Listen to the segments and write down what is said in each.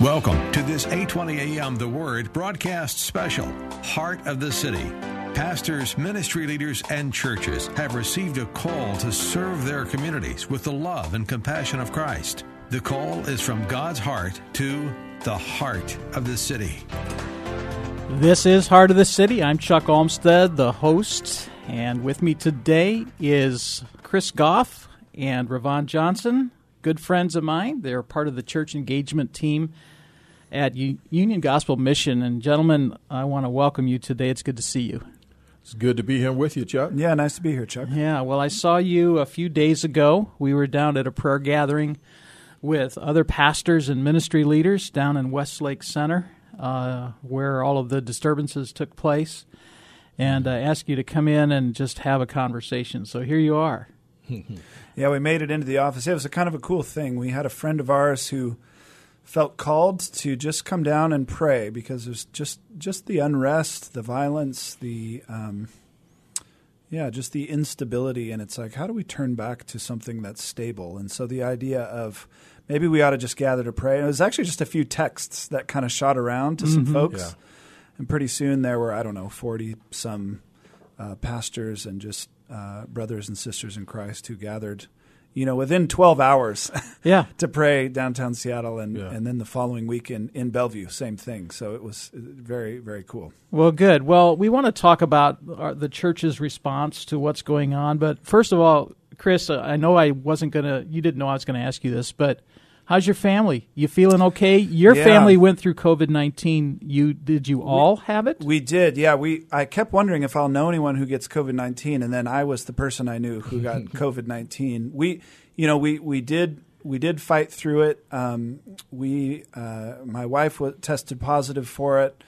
Welcome to this 820 AM The Word broadcast special, Heart of the City. Pastors, ministry leaders, and churches have received a call to serve their communities with the love and compassion of Christ. The call is from God's heart to the heart of the city. This is Heart of the City. I'm Chuck Olmstead, the host, and with me today is Chris Gough and Ravon Johnson, good friends of mine. They're part of the church engagement team at U- Union Gospel Mission. And, gentlemen, I want to welcome you today. It's good to see you. It's good to be here with you, Chuck. Yeah, nice to be here, Chuck. Yeah, well, I saw you a few days ago. We were down at a prayer gathering with other pastors and ministry leaders down in Westlake Center, uh, where all of the disturbances took place, and I asked you to come in and just have a conversation. So here you are. yeah, we made it into the office. It was a kind of a cool thing. We had a friend of ours who felt called to just come down and pray because there's just just the unrest, the violence, the um, yeah, just the instability, and it's like, how do we turn back to something that's stable? And so the idea of maybe we ought to just gather to pray. It was actually just a few texts that kind of shot around to some Mhm. folks, Yeah. and pretty soon there were I don't know forty some uh, pastors and just uh, brothers and sisters in Christ who gathered, you know, within twelve hours. Yeah. to pray downtown Seattle, and, Yeah. and then the following week in, in Bellevue, same thing. So it was very, very cool. Well, good. Well, we want to talk about our, the church's response to what's going on. But first of all, Chris, uh, I know I wasn't going to, you didn't know I was going to ask you this, but how's your family? You feeling okay? Your Yeah. family went through COVID 19. You, did you all have it? We did, yeah. We I kept wondering if I'll know anyone who gets COVID nineteen, and then I was the person I knew who got COVID nineteen. We, you know, we we did we did fight through it. Um, we uh, my wife was tested positive for it,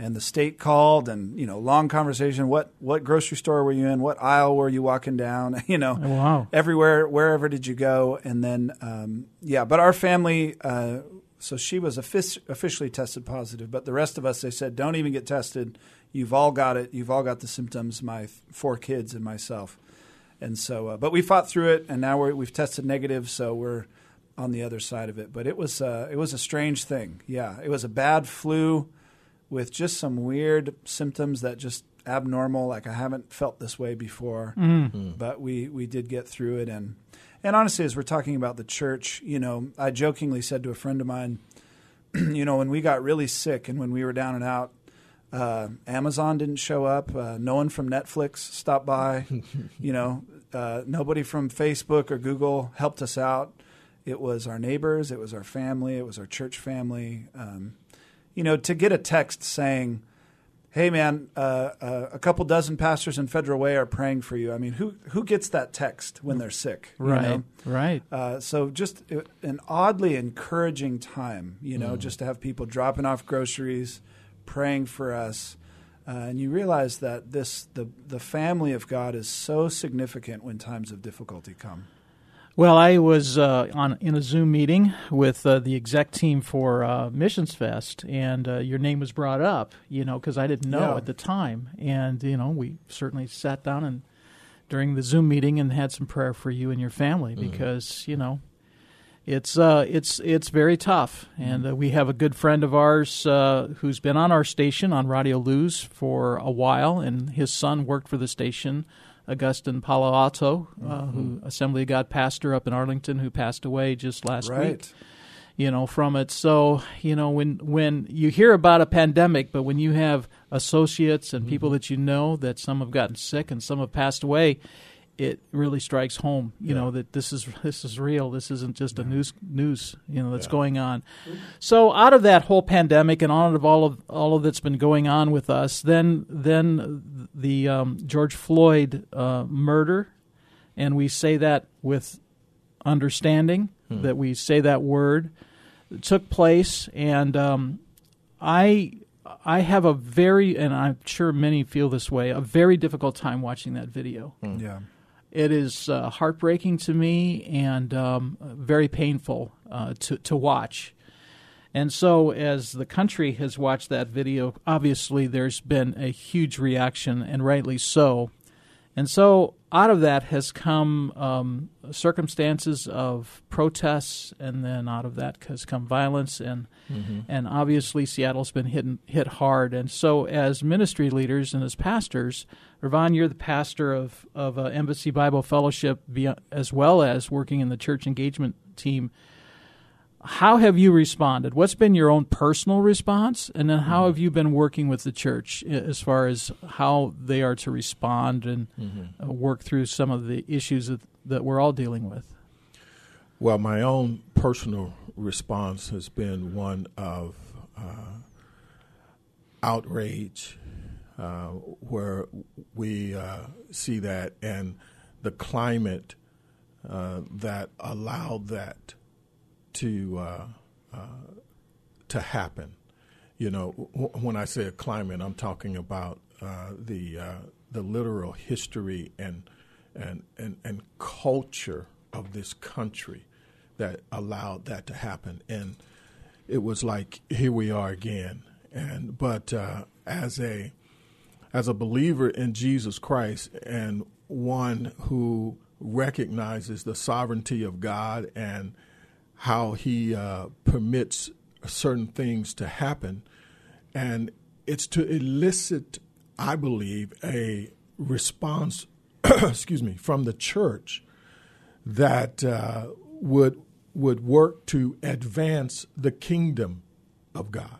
and the state called, and you know, long conversation. What what grocery store were you in? What aisle were you walking down? You know, Oh, wow. everywhere wherever did you go and then um, yeah but our family uh, so she was offic- officially tested positive but the rest of us they said don't even get tested you've all got it you've all got the symptoms my four kids and myself and so uh, but we fought through it and now we're, we've tested negative so we're on the other side of it but it was uh, it was a strange thing yeah it was a bad flu with just some weird symptoms that just abnormal like i haven't felt this way before but we we did get through it. And and honestly as we're talking about the church you know i jokingly said to a friend of mine you know when we got really sick and when we were down and out uh, amazon didn't show up uh, no one from netflix stopped by you know uh, nobody from facebook or google helped us out. It was our neighbors it was our family it was our church family um, you know to get a text saying hey man, uh, uh, a couple dozen pastors in Federal Way are praying for you. I mean, who who gets that text when they're sick? you Right, know? right. Uh, so just uh, an oddly encouraging time, you know, just to have people dropping off groceries, praying for us. Uh, and you realize that this the the family of God is so significant when times of difficulty come. Well, I was uh, on in a Zoom meeting with uh, the exec team for uh, Missions Fest, and uh, your name was brought up. You know, because I didn't know Yeah. at the time, and you know, we certainly sat down and during the Zoom meeting and had some prayer for you and your family because you know it's uh, it's it's very tough, and uh, we have a good friend of ours uh, who's been on our station on Radio Luz for a while, and his son worked for the station. Augustin Palo Alto, uh, who Assembly of God pastor up in Arlington, who passed away just last Right. week. You know, from it. So you know, when when you hear about a pandemic, but when you have associates and people that you know that some have gotten sick and some have passed away, it really strikes home. You know that this is this is real. This isn't just a news news. You know that's going on. So out of that whole pandemic and out of all of all of that's been going on with us, then then the um, George Floyd uh, murder, and we say that with understanding. that we say that word. Took place, and um, I I have a very, and I'm sure many feel this way, a very difficult time watching that video. Yeah. It is uh, heartbreaking to me and um, very painful uh, to to watch. And so, as the country has watched that video, obviously there's been a huge reaction, and rightly so. And so, out of that has come um, circumstances of protests, and then out of that has come violence, and and obviously Seattle's been hit hit hard. And so, as ministry leaders and as pastors, Ravon, you're the pastor of of uh, Embassy Bible Fellowship, as well as working in the church engagement team. How have you responded? What's been your own personal response, and then how have you been working with the church as far as how they are to respond and uh, work through some of the issues that, that we're all dealing with? Well, my own personal response has been one of uh, outrage, uh, where we uh, see that and the climate uh, that allowed that to uh, uh, to happen. You know, w- when I say a climate, I'm talking about uh, the uh, the literal history and and and and culture of this country that allowed that to happen. And it was like here we are again. And but uh, as a as a believer in Jesus Christ and one who recognizes the sovereignty of God and how He uh, permits certain things to happen, and it's to elicit, I believe, a response. excuse me, from the church that uh, would would work to advance the kingdom of God.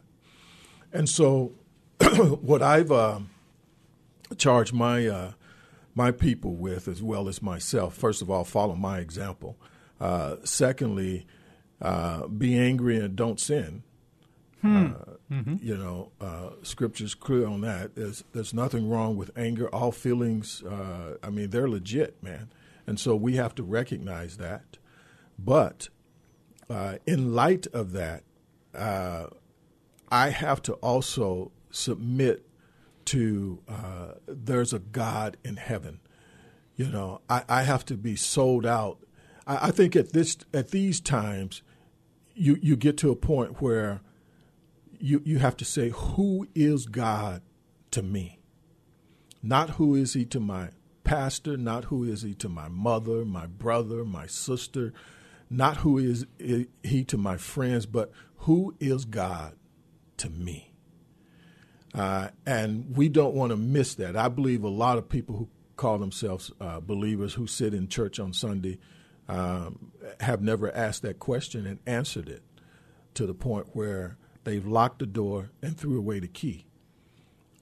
And so, what I've uh, charged my uh, my people with, as well as myself, first of all, follow my example. Uh, secondly, uh, be angry and don't sin. Uh, You know, uh, scripture's clear on that. There's there's nothing wrong with anger. All feelings, uh, I mean, they're legit, man. And so we have to recognize that. But uh, in light of that, uh, I have to also submit to uh, there's a God in heaven. You know, I, I have to be sold out. I, I think at this at these times, you you get to a point where you you have to say, who is God to me? Not who is he to my pastor, not who is he to my mother, my brother, my sister, not who is he to my friends, but who is God to me? Uh, and we don't want to miss that. I believe a lot of people who call themselves uh, believers who sit in church on Sunday um, have never asked that question and answered it to the point where they've locked the door and threw away the key.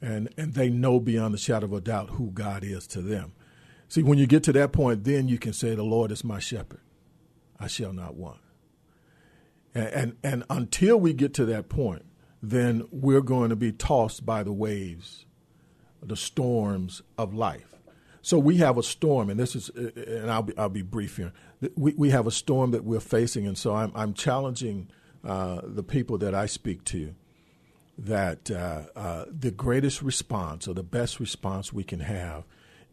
And, and they know beyond the shadow of a doubt who God is to them. See, when you get to that point, then you can say, The Lord is my shepherd. I shall not want. And, and, and until we get to that point, then we're going to be tossed by the waves, the storms of life. So we have a storm, and this is, and I'll be, I'll be brief here. We, we have a storm that we're facing, and so I'm, I'm challenging uh, the people that I speak to that uh, uh, the greatest response or the best response we can have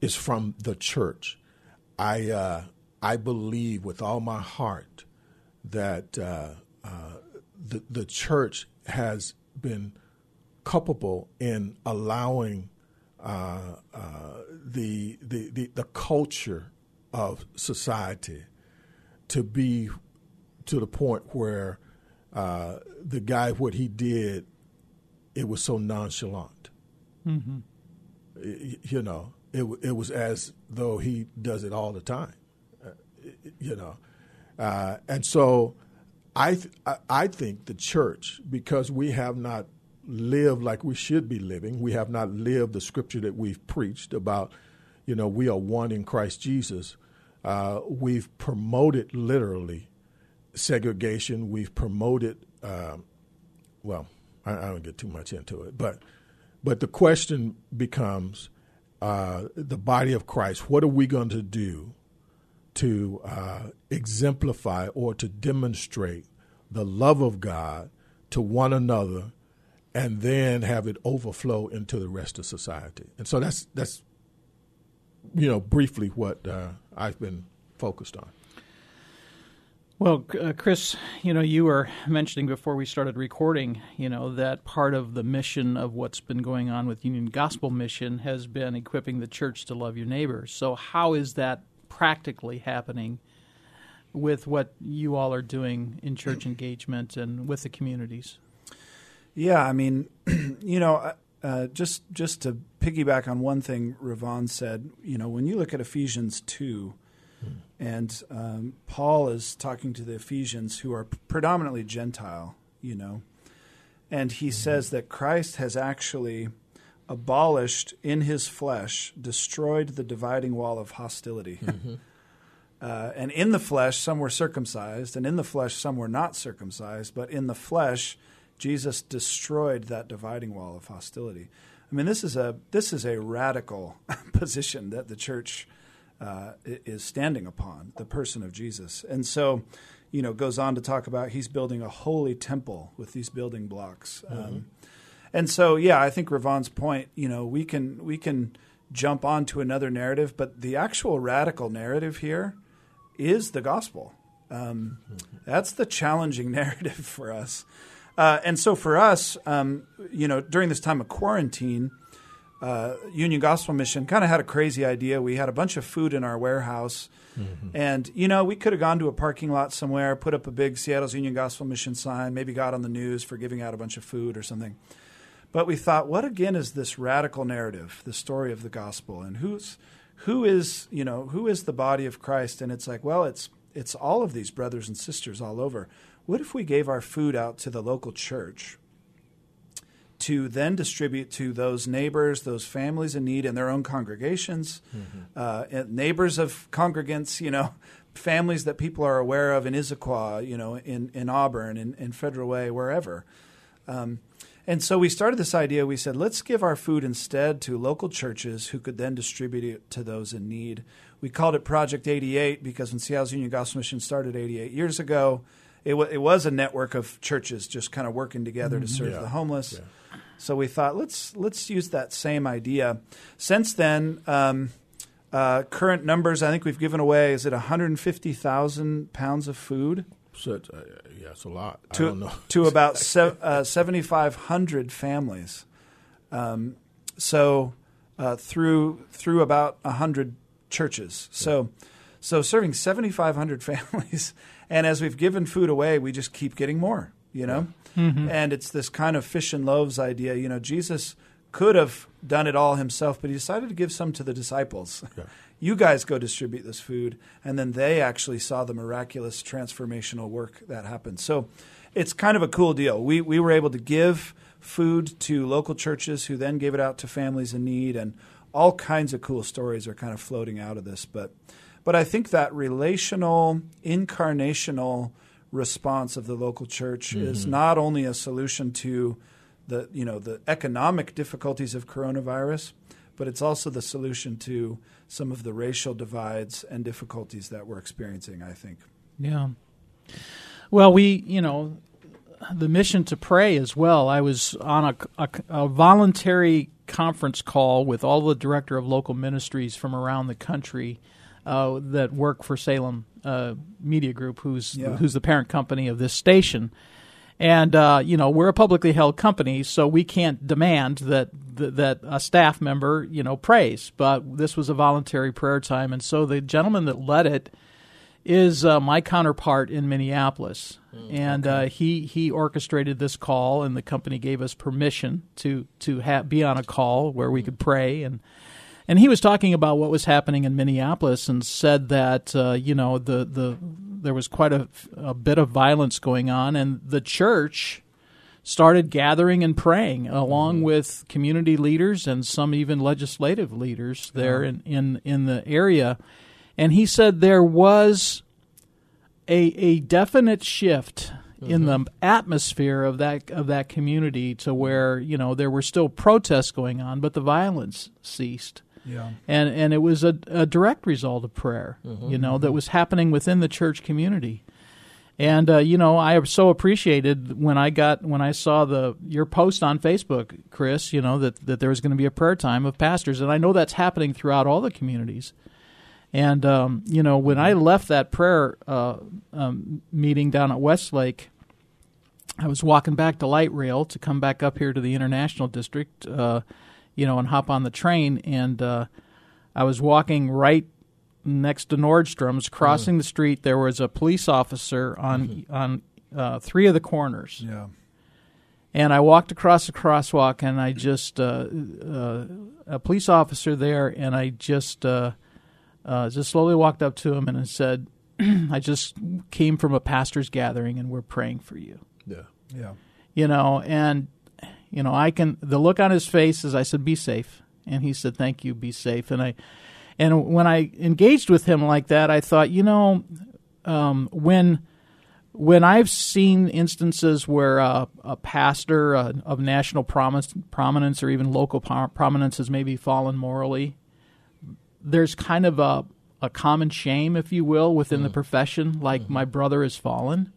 is from the church. I uh, I believe with all my heart that uh, uh, the the church has been culpable in allowing the, the the the culture of society to be to the point where uh, the guy what he did it was so nonchalant mm-hmm. you know it, it was as though he does it all the time uh, you know uh, and so I, th- I think the church because we have not lived like we should be living we have not lived the scripture that we've preached about you know we are one in Christ Jesus uh, we've promoted literally segregation. We've promoted, uh, well, I, I, don't get too much into it, but but the question becomes uh, the body of Christ. What are we going to do to uh, exemplify or to demonstrate the love of God to one another and then have it overflow into the rest of society. And so that's that's you know briefly what uh, I've been focused on. Well, uh, Chris, you know, you were mentioning before we started recording, you know, that part of the mission of what's been going on with Union Gospel Mission has been equipping the church to love your neighbor. So, how is that practically happening with what you all are doing in church engagement and with the communities? Yeah, I mean, you know, uh, just just to piggyback on one thing Ravon said, you know, when you look at Ephesians two, and um, Paul is talking to the Ephesians who are predominantly Gentile, you know, and he mm-hmm. says that Christ has actually abolished in his flesh, destroyed the dividing wall of hostility. Mm-hmm. Uh, and in the flesh, some were circumcised, and in the flesh, some were not circumcised. But in the flesh, Jesus destroyed that dividing wall of hostility. I mean, this is a this is a radical position that the church uh, is standing upon the person of Jesus, and so you know goes on to talk about he's building a holy temple with these building blocks. Mm-hmm. Um, and so, yeah, I think Ravon's point, you know, we can we can jump onto another narrative, but the actual radical narrative here is the gospel. Um, that's the challenging narrative for us. Uh, and so for us, um, you know, during this time of quarantine, uh, Union Gospel Mission kind of had a crazy idea. We had a bunch of food in our warehouse. Mm-hmm. And, you know, we could have gone to a parking lot somewhere, put up a big Seattle's Union Gospel Mission sign, maybe got on the news for giving out a bunch of food or something. But we thought, what again is this radical narrative, the story of the gospel, and who's who is you know who is the body of Christ? And it's like, well, it's it's all of these brothers and sisters all over. What if we gave our food out to the local church to then distribute to those neighbors, those families in need in their own congregations, mm-hmm. uh, neighbors of congregants, you know, families that people are aware of in Issaquah, you know, in, in Auburn, in, in Federal Way, wherever. Um, and so we started this idea. We said, let's give our food instead to local churches who could then distribute it to those in need. We called it Project 88 because when Seattle's Union Gospel Mission started 88 years ago, it, w- it was a network of churches just kind of working together mm-hmm. to serve yeah. the homeless. Yeah. So we thought let's let's use that same idea. Since then, um, uh, current numbers I think we've given away is it 150,000 pounds of food such, uh, yeah, it's a lot. To, to about se- uh, 7,500 families. Um, so uh, through through about 100 churches. So so serving 7,500 families, and as we've given food away, we just keep getting more. You know, mm-hmm. and it's this kind of fish and loaves idea. You know, Jesus could have done it all himself, but he decided to give some to the disciples. Yeah you guys go distribute this food. And then they actually saw the miraculous transformational work that happened. So it's kind of a cool deal. We, we were able to give food to local churches who then gave it out to families in need. And all kinds of cool stories are kind of floating out of this. But, but I think that relational, incarnational response of the local church mm-hmm. is not only a solution to the you know the economic difficulties of coronavirus, but it's also the solution to some of the racial divides and difficulties that we're experiencing, I think. Yeah. Well, we, you know, the mission to pray as well. I was on a, a, a, voluntary conference call with all the director of local ministries from around the country uh, that work for Salem uh, Media Group, who's yeah. who's the parent company of this station. And uh, you know we're a publicly held company, so we can't demand that that a staff member you know prays. But this was a voluntary prayer time, and so the gentleman that led it is uh, my counterpart in Minneapolis, mm, and okay. uh, he he orchestrated this call, and the company gave us permission to to ha- be on a call where we could pray and. And he was talking about what was happening in Minneapolis, and said that uh, you know the the there was quite a, a bit of violence going on, and the church started gathering and praying along mm-hmm. with community leaders and some even legislative leaders there in, in, in the area. And he said there was a, a definite shift mm-hmm. in the atmosphere of that of that community to where, you know, there were still protests going on, but the violence ceased. Yeah. and and it was a, a direct result of prayer, you know, that was happening within the church community. And uh, you know, I so appreciated when I got when I saw the your post on Facebook, Chris. You know that that there was going to be a prayer time of pastors, and I know that's happening throughout all the communities. And um, you know, when I left that prayer uh, um, meeting down at Westlake, I was walking back to Light Rail to come back up here to the International District, uh, you know, and hop on the train. And uh, I was walking right next to Nordstrom's, crossing the street. There was a police officer on on uh, three of the corners. Yeah. And I walked across the crosswalk, and I just uh, uh, a police officer there, and I just uh, uh, just slowly walked up to him and I said, "I just came from a pastor's gathering, and we're praying for you." Yeah. Yeah. You know, and you know, I can the look on his face as I said, "Be safe," and he said, "Thank you, be safe." And I, and when I engaged with him like that, I thought, you know, um, when when I've seen instances where uh, a pastor uh, of national prominence, prominence or even local pro- prominence has maybe fallen morally, there's kind of a, a common shame, if you will, within the profession, like my brother has fallen.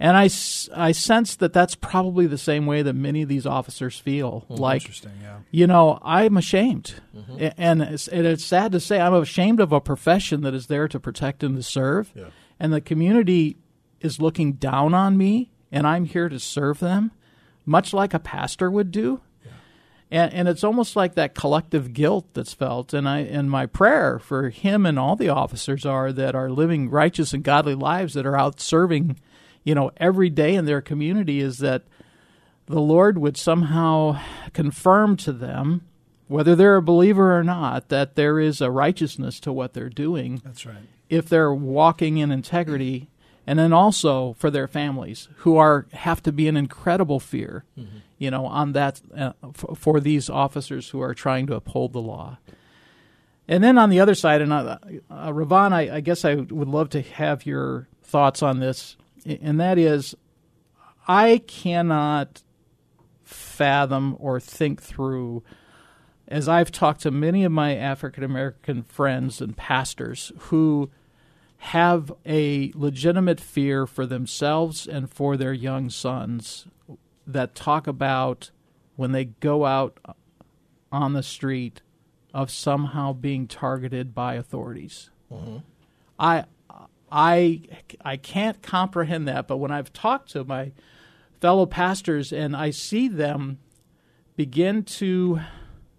And I, I sense that that's probably the same way that many of these officers feel. Hmm, like, Interesting. Yeah. you know, I'm ashamed, mm-hmm. A- and it's, and it's sad to say I'm ashamed of a profession that is there to protect and to serve, Yeah. and the community is looking down on me, and I'm here to serve them, much like a pastor would do. And, and it's almost like that collective guilt that's felt. And I and my prayer for him and all the officers are that are living righteous and godly lives that are out serving, you know, every day in their community is that the Lord would somehow confirm to them, whether they're a believer or not, that there is a righteousness to what they're doing That's right. if they're walking in integrity and then also for their families who are have to be in incredible fear you know on that uh, f- for these officers who are trying to uphold the law. And then on the other side and uh, uh, Ravon I, I guess I would love to have your thoughts on this and that is I cannot fathom or think through as I've talked to many of my African American friends and pastors who have a legitimate fear for themselves and for their young sons that talk about when they go out on the street of somehow being targeted by authorities. Mm-hmm. I I I can't comprehend that, but when I've talked to my fellow pastors and I see them begin to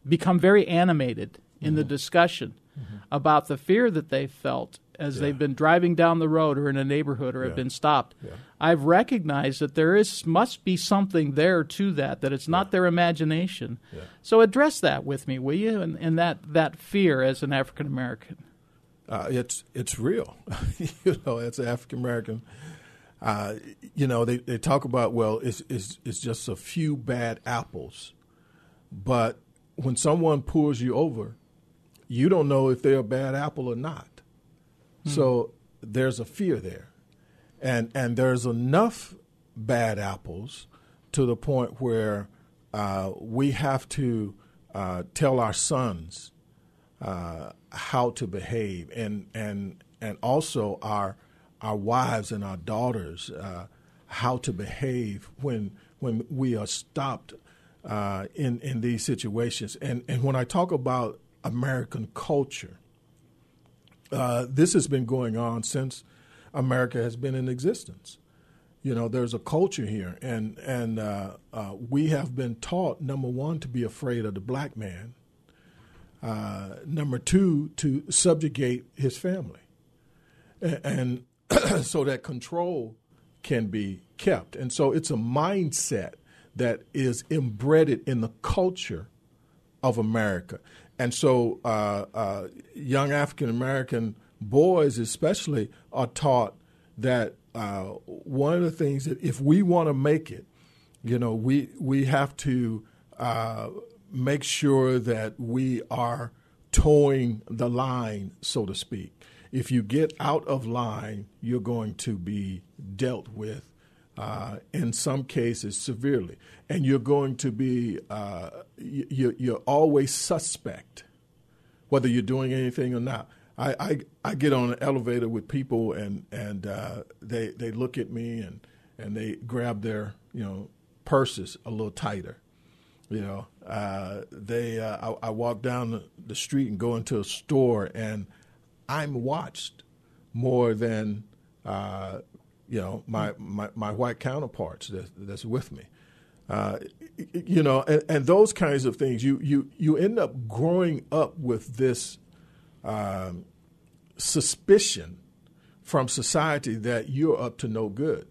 become very animated in the mm-hmm. discussion mm-hmm. about the fear that they felt as they've been driving down the road or in a neighborhood or have been stopped. I've recognized that there is must be something there to that that it's not their imagination. So address that with me, will you? And, and that that fear as an African American. Uh, it's it's real. you know, as an African American, uh, you know, they, they talk about well, it's, it's it's just a few bad apples, but when someone pulls you over, you don't know if they're a bad apple or not. So there's a fear there, and and there's enough bad apples to the point where uh, we have to uh, tell our sons uh, how to behave, and and and also our our wives and our daughters uh, how to behave when when we are stopped uh, in in these situations. And and when I talk about American culture, uh, this has been going on since America has been in existence. You know, there's a culture here, and and uh, uh, we have been taught number one to be afraid of the black man, uh, number two to subjugate his family, A- and so that control can be kept. And so it's a mindset that is embedded in the culture of America. And so uh, uh, young African American boys, especially, are taught that uh, one of the things that if we want to make it, you know, we we have to uh, make sure that we are toeing the line, so to speak. If you get out of line, you're going to be dealt with uh, in some cases severely, and you're going to be uh, you, you're always suspect whether you're doing anything or not. I, I, I get on an elevator with people and and uh, they they look at me and and they grab their you know purses a little tighter. You know, uh, they uh, I, I, walk down the street and go into a store and I'm watched more than uh, you know my, my, my white counterparts that, that's with me. Uh, you know, and, and, those kinds of things. You you you end up growing up with this um, suspicion from society that you're up to no good,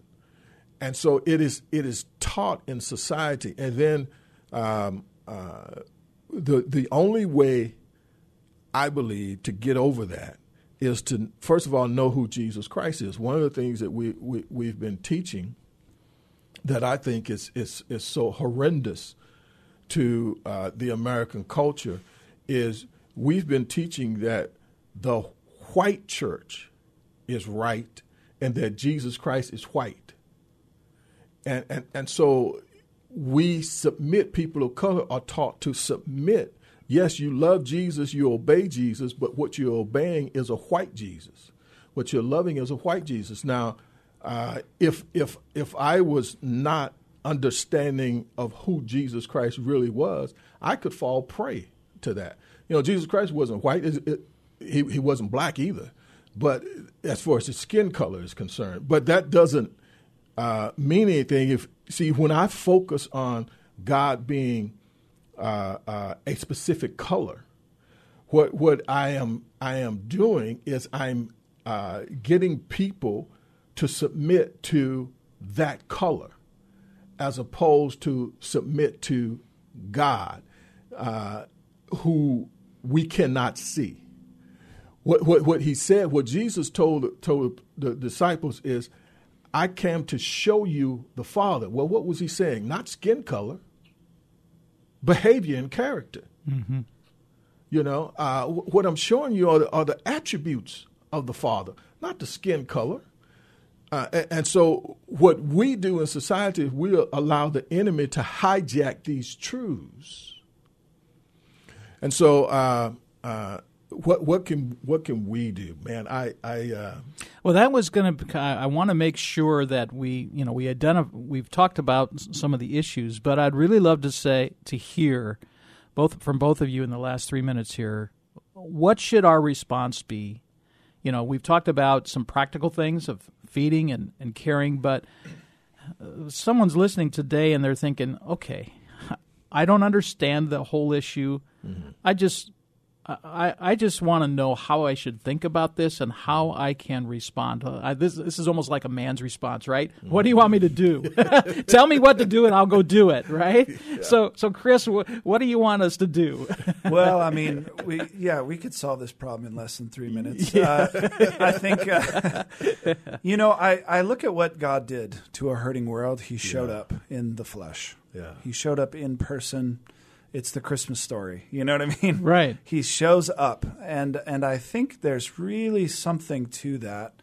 and so it is it is taught in society, and then um, uh, the the only way I believe to get over that is to first of all know who Jesus Christ is. One of the things that we, we we've been teaching that I think is is is so horrendous to uh, the American culture is we've been teaching that the white church is right and that Jesus Christ is white. And and, and so we submit people of color are taught to submit. Yes, you love Jesus, you obey Jesus, but what you're obeying is a white Jesus. What you're loving is a white Jesus. Now, uh, if if if I was not understanding of who Jesus Christ really was, I could fall prey to that. You know, Jesus Christ wasn't white; it, it, he he wasn't black either. But as far as his skin color is concerned, but that doesn't uh, mean anything. If see, when I focus on God being uh, uh, a specific color, what what I am I am doing is I'm uh, getting people to submit to that color as opposed to submit to God, uh, who we cannot see. What, what, what he said, what Jesus told, told the disciples is, I came to show you the Father. Well, what was he saying? Not skin color, behavior and character. Mm-hmm. You know, uh, what I'm showing you are the, are the attributes of the Father, not the skin color. Uh, and, and, so, what we do in society is we allow the enemy to hijack these truths. And so, uh, uh, what what can what can we do, man? I I uh, well, that was going to. I want to make sure that we you know we identify. We've talked about some of the issues, but I'd really love to say to hear both from both of you in the last three minutes here. What should our response be? You know, we've talked about some practical things of feeding and, and caring, but uh, someone's listening today and they're thinking, okay, I don't understand the whole issue. Mm-hmm. I just I, I just want to know how I should think about this and how I can respond. I, this, this is almost like a man's response, right? Mm-hmm. What do you want me to do? Tell me what to do and I'll go do it, right? Yeah. So, so Chris, wh- what do you want us to do? well, I mean, we yeah, we could solve this problem in less than three minutes. Yeah. Uh, I think, uh, you know, I, I look at what God did to a hurting world. He showed yeah. up in the flesh. Yeah. He showed up in person it's the Christmas story. You know what I mean? Right. He shows up, and and I think there's really something to that.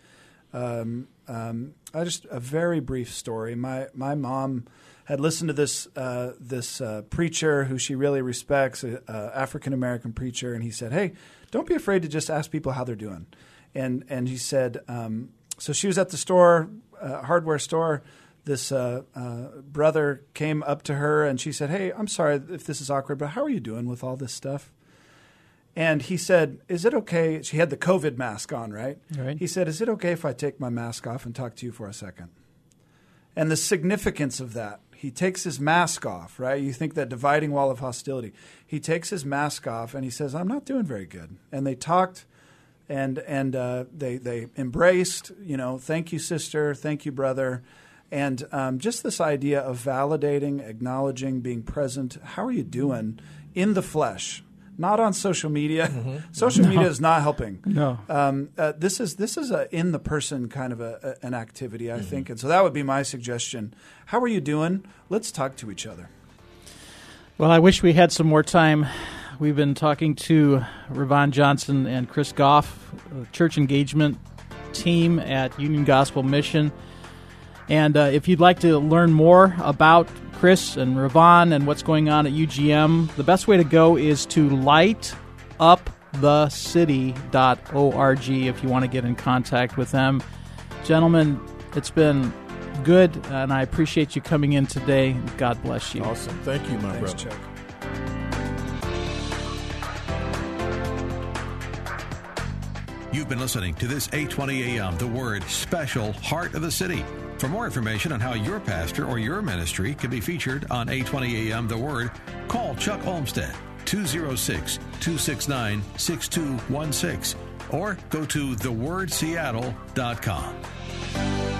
Um, um, I just a very brief story. My my mom had listened to this uh, this uh, preacher who she really respects, an African American preacher, and he said, "Hey, don't be afraid to just ask people how they're doing." And and he said, um, so she was at the store, uh, hardware store this uh, uh, brother came up to her and she said, Hey, I'm sorry if this is awkward, but how are you doing with all this stuff? And he said, Is it okay? She had the COVID mask on, right? right? He said, Is it okay if I take my mask off and talk to you for a second? And the significance of that, he takes his mask off, right? You think that dividing wall of hostility. He takes his mask off and he says, I'm not doing very good. And they talked and and uh, they they embraced, you know, thank you, sister, thank you, brother. And um, just this idea of validating, acknowledging, being present. How are you doing in the flesh? Not on social media. Mm-hmm. Social no. media is not helping. No. Um, uh, this is this is a in the person kind of a, a, an activity, I mm-hmm. think, and so that would be my suggestion. How are you doing? Let's talk to each other. Well, I wish we had some more time. We've been talking to Ravon Johnson and Chris Gough, church engagement team at Union Gospel Mission. And uh, if you'd like to learn more about Chris and Ravon and what's going on at UGM, the best way to go is to lightupchurch.org. heartofthecity.org if you want to get in contact with them. Gentlemen, it's been good, and I appreciate you coming in today. God bless you. Awesome. Thank you, my Thanks, brother. Chuck. You've been listening to this 820 AM The Word special Heart of the City. For more information on how your pastor or your ministry can be featured on 820 AM The Word, call Chuck Olmstead 206 269 6216 or go to thewordseattle.com.